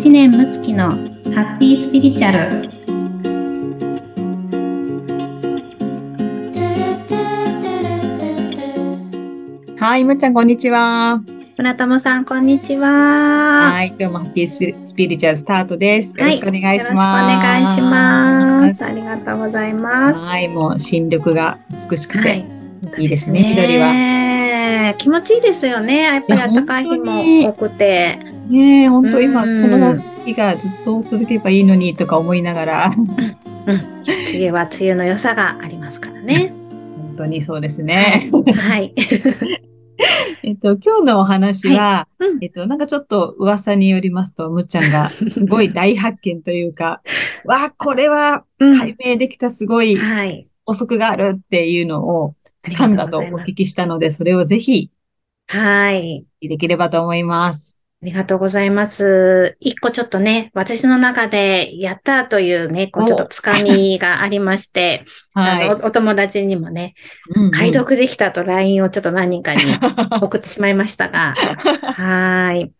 知念睦月のハッピースピリチュアル。はい、むっちゃん、こんにちは。村友さんこんにちは。はい、今日もハッピースピリスピリチュアルスタートです。よろしくお願いします。よろしくお願いします。ありがとうございます。はい、もう新緑が美しくて、はいいいですね緑は。は気持ちいいですよね。やっぱり暖かい日も多くてねえ、本当今、こうんの日がずっと続けばいいのにとか思いながら、うん。梅雨は梅雨の良さがありますからね。本当にそうですね。はい、えっと、今日のお話は、うん。えっと、なんかちょっと噂によりますと、むっちゃんがすごい大発見というか、わあ、これはうん解明できたすごいはい。補足があるっていうのを掴んだとお聞きしたので、それをぜひはい。できればと思います。ありがとうございます。一個ちょっとね、私の中でやったというね、こうちょっとつかみがありまして、はい。あのおお友達にもね、うんうん解読できたと LINE をちょっと何人かに 送ってしまいましたが、はーい。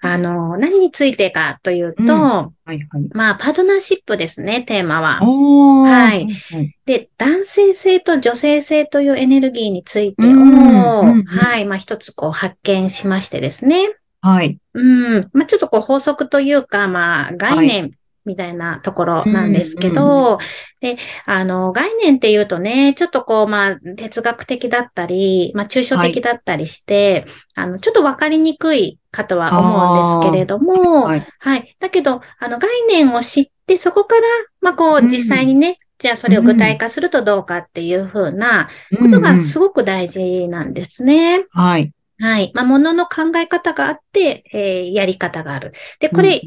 あの、何についてかというと、うんはいはい。まあ、パートナーシップですね、テーマは。はいはい。で、男性性と女性性というエネルギーについてを、うんうんうんはい、まあ一つこう発見しましてですね。はい。うん。まあ、ちょっとこう法則というか、まあ、概念みたいなところなんですけど、で、あの、概念っていうとね、ちょっとこう、まあ、哲学的だったり、まあ、抽象的だったりして、あの、ちょっとわかりにくいかとは思うんですけれども、はい。はい。だけど、あの、概念を知って、そこから、まあ、こう、うん実際にね、じゃあそれを具体化するとどうかっていうふうなことがすごく大事なんですね。はい。はい。まあ、ものの考え方があって、えーやり方がある。で、これ、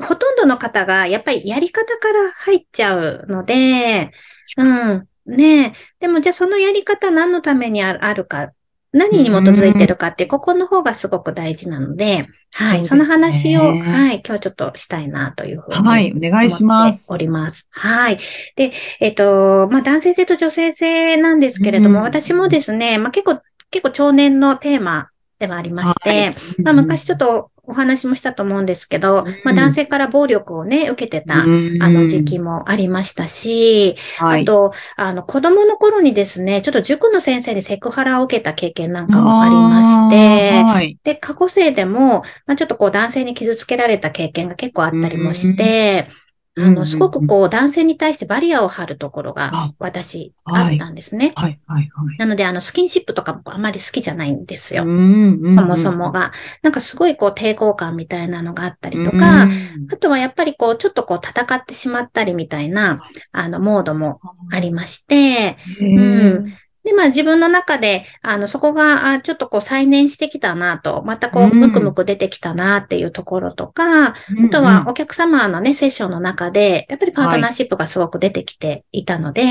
ほとんどの方が、やっぱりやり方から入っちゃうので、うん。ねえ。でも、じゃあそのやり方何のためにあるか、何に基づいてるかって、ここの方がすごく大事なので、はい。そね話を、はい。今日ちょっとしたいなというふうに。はい。お願いしますお。ります。はい。で、えっ、と、まあ、男性性と女性性なんですけれども、うん私もですね、まあ、結構、結構長年のテーマではありまして、はいまあ、昔ちょっとお話もしたと思うんですけど、うんまあ、男性から暴力をね、受けてた、うんあの時期もありましたし、はい。あと、あの、子供の頃にですね、ちょっと塾の先生にセクハラを受けた経験なんかもありまして、はい。で、過去生でも、まあ、ちょっとこう男性に傷つけられた経験が結構あったりもして、うんあの、すごくこう男性に対してバリアを張るところがあ私はいあったんですね。はい。はい。はい。なので、あの、スキンシップとかもあまり好きじゃないんですよ。うんそもそも。が。なんかすごいこう抵抗感みたいなのがあったりとか、あとはやっぱりこう、ちょっとこう戦ってしまったりみたいな、あの、モードもありまして、うんで、まあ自分の中で、あの、そこが、あちょっとこう再燃してきたなと、またこう、うん。むくむく出てきたなっていうところとか、あとはお客様のね、セッションの中で、やっぱりパートナーシップがすごく出てきていたので、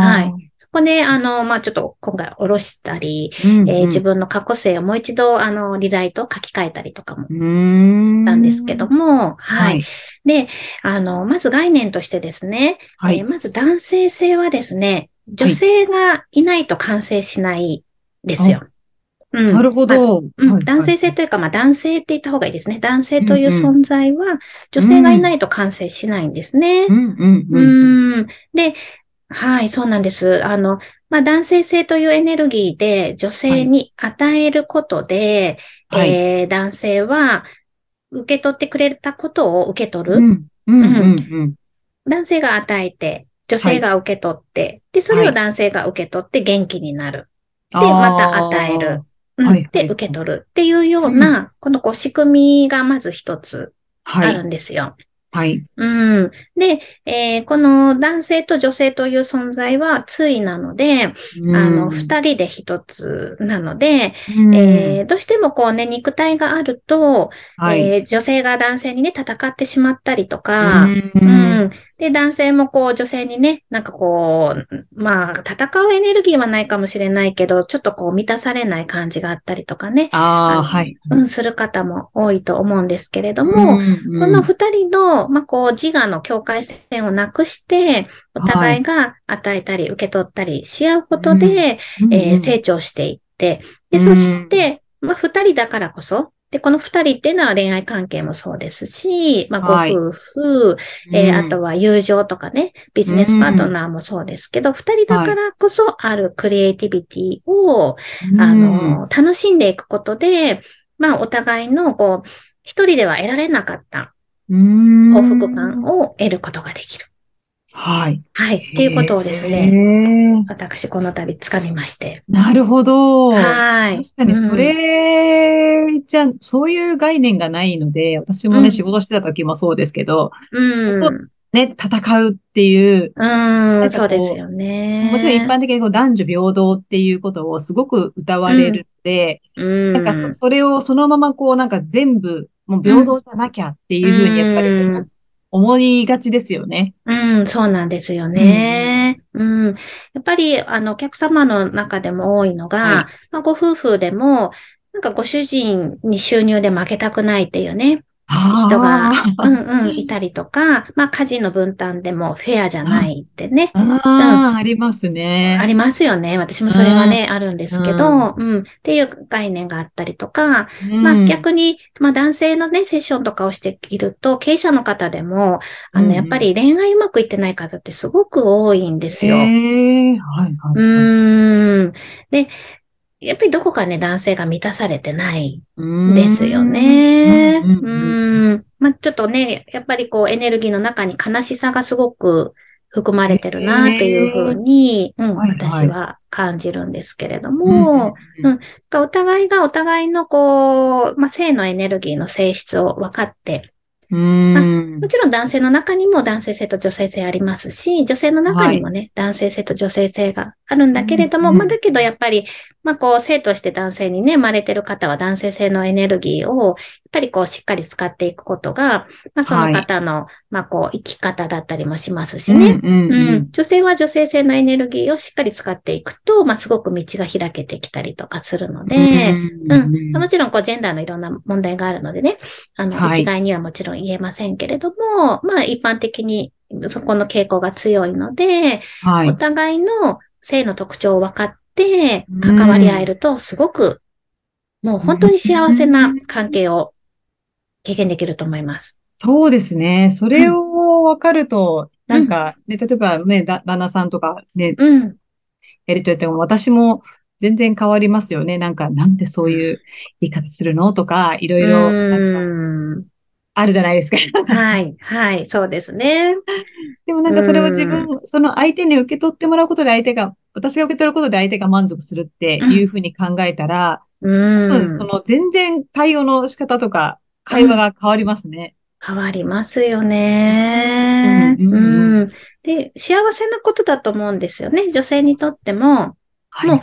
ははい。そこで、あの、まあちょっと今回下ろしたり、えー自分の過去性をもう一度、あの、リライト書き換えたりとかも分したんですけども、はい。はい。で、あの、まず概念としてですね、はい。えーまず男性性はですね、女性がいないと完成しないですよ。うんなるほまあど。うんはい男性性というか、まあ男性って言った方がいいですね。男性という存在は女性がいないと完成しないんですね。で、はい、そうなんです。あの、まあ男性性というエネルギーで女性に与えることで、はい。えー男性は受け取ってくれたことを受け取る。男性が与えて、女性が受け取って、で、それを男性が受け取って元気になる。で、また与える。うんはいで、受け取るっていうような、このこう仕組みがまず一つはい。あるんですよ。はい。うん。で、えーこの男性と女性という存在は対なので、あの、二人で一つなので、人えーどうしてもこうね、肉体があると、はい。えー女性が男性にね、戦ってしまったりとか、ううんん。で、男性もこう、女性にね、なんかこう、まあ、戦うエネルギーはないかもしれないけど、ちょっとこう、満たされない感じがあったりとかね、ああ、のはい。うん、する方も多いと思うんですけれども、うんこの二人の、まあ、こう、自我の境界線をなくして、お互いが与えたり、受け取ったりし合うことで、えー成長していって、で、そして、まあ、二人だからこそ、で、この二人っていうのは恋愛関係もそうですし、まあ、ごはい。夫婦、えーうん。あとは友情とかね、ビジネスパートナーもそうですけど、二人だからこそあるクリエイティビティを、あの、楽しんでいくことで、まあ、お互いの、こう、一人では得られなかったうん、幸福感を得ることができる。はい。はい。っていうことをですね、ね。私、この度掴みまして。なるほど。はい。確かにそれ、じゃ、そういう概念がないので、私もね、うん仕事してた時もそうですけど、うん。うん。ね、戦うっていう、うん、そうですよね。もちろん一般的にこう男女平等っていうことをすごく歌われるので、うん。なんかそそれをそのままこうなんか全部、もう平等じゃなきゃっていうふうにやっぱり思いがちですよね。うん、そうなんですよね。うん。やっぱり、あの、お客様の中でも多いのが、はいまあ、ご夫婦でも、なんかご主人に収入で負けたくないっていうね、人があ、うんうん、いたりとか、まあ、家事の分担でもフェアじゃないってね、ああ、ありますね。ありますよね。私もそれはね、あるんですけど、うん、っていう概念があったりとか、まあうん逆に、まあ男性のね、セッションとかをしていると、経営者の方でも、あの、うん。うんやっぱり恋愛うまくいってない方ってすごく多いんですよ。へえ、はい、はうい。ーん。で、やっぱりどこかね、男性が満たされてない。うん。ですよね。うんうんううん。ん。まあちょっとね、やっぱりこうエネルギーの中に悲しさがすごく含まれてるなっていうふうに、うん、はい。はい私は感じるんですけれどうんも、うんお互いがお互いのこう、まあ、性のエネルギーの性質を分かって、うん。もちろん男性の中にも男性性と女性性ありますし、女性の中にもね、男性性と女性性があるんだけれども、うんうん。まあだけどやっぱり、まあこう、性として男性にね、生まれてる方は男性性のエネルギーを、やっぱりこう、しっかり使っていくことが、まあその方の、まあこう、生き方だったりもしますしね。うんうんうん女性は女性性のエネルギーをしっかり使っていくと、まあすごく道が開けてきたりとかするので、うん。もちろん、こう、ジェンダーのいろんな問題があるのでね、あの、はい一概にはもちろん言えませんけれども、まあ、一般的にそこの傾向が強いので、おはい。互いの性の特徴を分かってうん関わり合えると、すごく、もう本当に幸せな関係を経験できると思います。そうですね。それを分かると、なんか、ね、例えばね、だ旦那さんとかね、うん。やりとりっても私も全然変わりますよね。なんか、なんでそういう言い方するの？とか、いろいろ、なんかうんあるじゃないですか。はい、はい、そうですね。でもなんかそれを自分、その相手に受け取ってもらうことで相手が、私が受け取ることで相手が満足するっていうふうに考えたら、うん。その全然対応の仕方とか会話が変わりますね。変わりますよね。うんうんうんうん。で、幸せなことだと思うんですよね。女性にとっても、はい。もう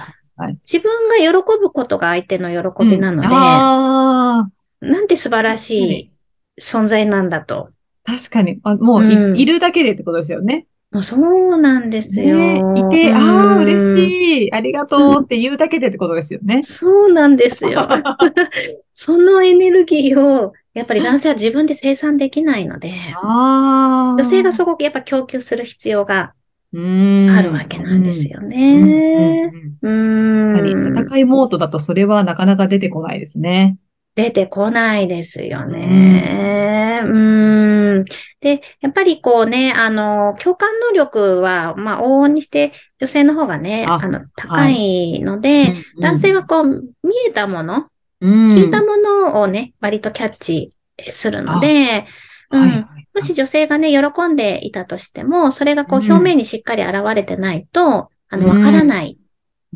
自分が喜ぶことが相手の喜びなので、うんなんて素晴らしい存在なんだと。確かに。あもうい、うんいるだけでってことですよね。もうそうなんですよ。ねいて、うんああ、嬉しい、ありがとうって言うだけでってことですよね。そうなんですよ。そのエネルギーを、やっぱり男性は自分で生産できないので。女性がそこやっぱ供給する必要がうんあるわけなんですようんうんね。うんうやっぱりん。戦いモードだとそれはなかなか出てこないですね。出てこないですよね。うん。で、やっぱりこうね、あの、共感能力は、まあ、往々にして女性の方がね、ああの、高いので、男性はこう、見えたもの、うん、聞いたものをね、割とキャッチするので、うん。はいはいもし女性がね、喜んでいたとしても、それがこう、うん。表面にしっかり現れてないと、あの、わからない。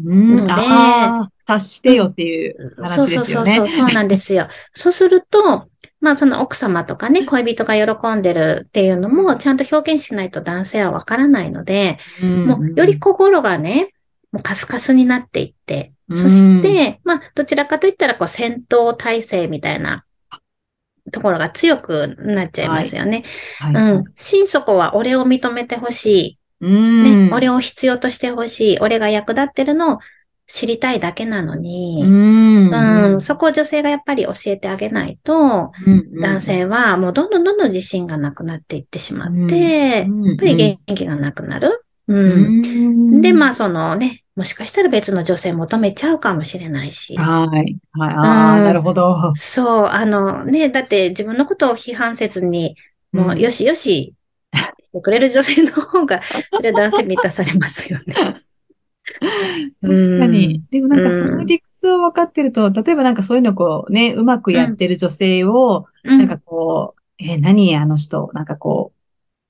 うん、のでああ、察してよっていうそう話そうですよね。そうそう、そうなんですよ。そうすると、まあその奥様とかね、恋人が喜んでるっていうのも、ちゃんと表現しないと男性はわからないので、もうより心がね、もうカスカスになっていって、うんそして、まあどちらかといったらこう戦闘態勢みたいなところが強くなっちゃいますよね。はい、うん。心底は俺を認めてほしうい。ん。ね、俺を必要としてほしい。俺が役立ってるのを知りたいだけなのに、うん。うん、そこを女性がやっぱり教えてあげないと、うん男性はもうどんどんどんどん自信がなくなっていってしまって、うんやっぱり元気がなくなる。う。うんんで、まあそのね、もしかしたら別の女性求めちゃうかもしれないし。はい。はい。ああ、うんなるほど。そう、あのね、だって自分のことを批判せずに、もうよしよししてくれる女性の方が、それは男性満たされますよね。確かに。でもなんかうん。その理屈を分かってると、例えばなんかそういうのこうね、うまくやってる女性を、うん。なんかこう、えー何あの人、なんかこう、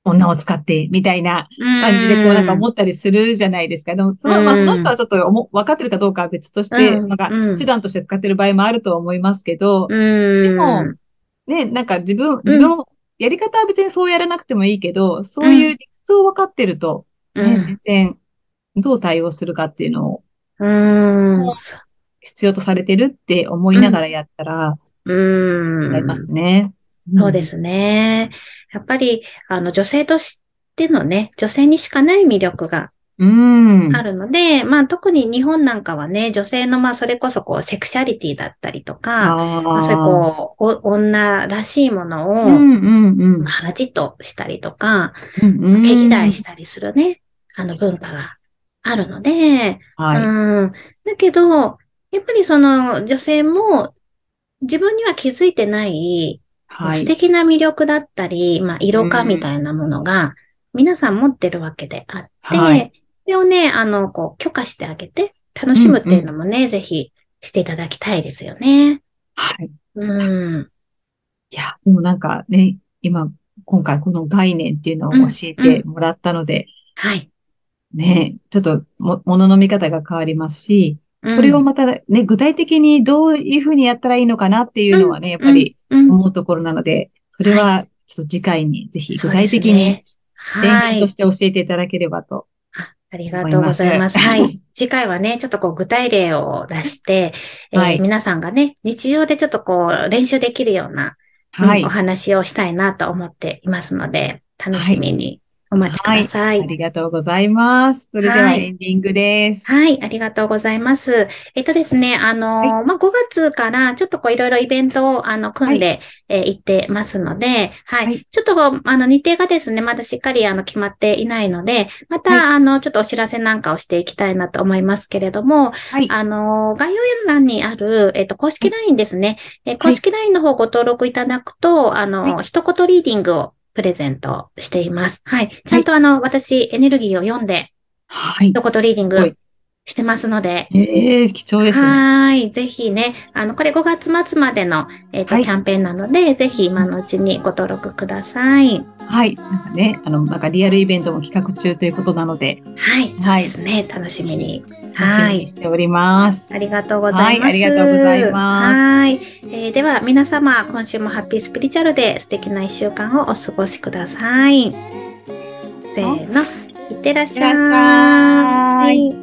女を使って、みたいな感じでこうなんか思ったりするじゃないですか。でも、その、まあうんその人はちょっと思分かってるかどうかは別として、うん。なんかうん。手段として使ってる場合もあるとは思いますけど、うん。でもね、なんか自分、自分、やり方は別にそうやらなくてもいいけど、そういう理屈を分かってると、ね、うん。全然どう対応するかっていうのをうん。必要とされてるって思いながらやったら、うん。ありますね。そうで。すね。やっぱり、あの、女性としてのね、女性にしかない魅力がうん。あるので、まあ特に日本なんかはね、女性のまあそれこそこうセクシャリティだったりとか、あまあそういうこう、お女らしいものを、うんうんうんまあ。腹じっとしたりとか、毛嫌いしたりするね、あの文化があるので、はい。うん。だけど、やっぱりその女性も自分には気づいてない、はい。素敵な魅力だったり、まあ、色化うんみたいなものが、皆さん持ってるわけであって、はいそれをね、あの、こう、許可してあげて、楽しむっていうのもね、ぜひしていただきたいですよね。はい。うん。いや、でもなんかね、今、今回この概念っていうのを教えてもらったので、はい。ね、ちょっとも、ものの見方が変わりますし、ここれをまたね、具体的にどういうふうにやったらいいのかなっていうのはね、やっぱりうん、思うところなので、それはちょっと次回にぜひ具体的にそうですね宣はい。言として教えていただければと。あありがとうございます。はい。次回はね、ちょっとこう具体例を出して、えーはい皆さんがね、日常でちょっとこう練習できるような、はいうんお。話をしたいなと思っていますので、楽しみにお待ちください。ありがとうございます。それでははいエンディングです。はい、ありがとうございます。えっとですね、あのーはまあ、5月からちょっとこういろいろイベントをあの組んで、えー行ってますので、はい、はいちょっとあの日程がですね、まだしっかりあの決まっていないので、また、はあのちょっとお知らせなんかをしていきたいなと思いますけれども、はい。あのー概要欄にある、えっと、公式 LINE ですね。えー公式 LINE の方ご登録いただくと、あの一言リーディングをプレゼントしています。はい。ちゃんとあの、私、エネルギーを読んで、はい。一言リーディンはいグしてますので、ええ貴重ですね。はーい。ぜひね、あの、これ5月末までの、えっ、と、はいキャンペーンなので、ぜひ今のうちにご登録ください。はい。なんかね、あの、なんかリアルイベントも企画中ということなので、はい。そうはいですね。楽しみに。楽しみにしております。ありがとうございます。はいありがとうございますはい。えーでは、皆様、今週もハッピースピリチュアルで素敵な一週間をお過ごしください。せーの。いってらっしゃい。いってらっしゃい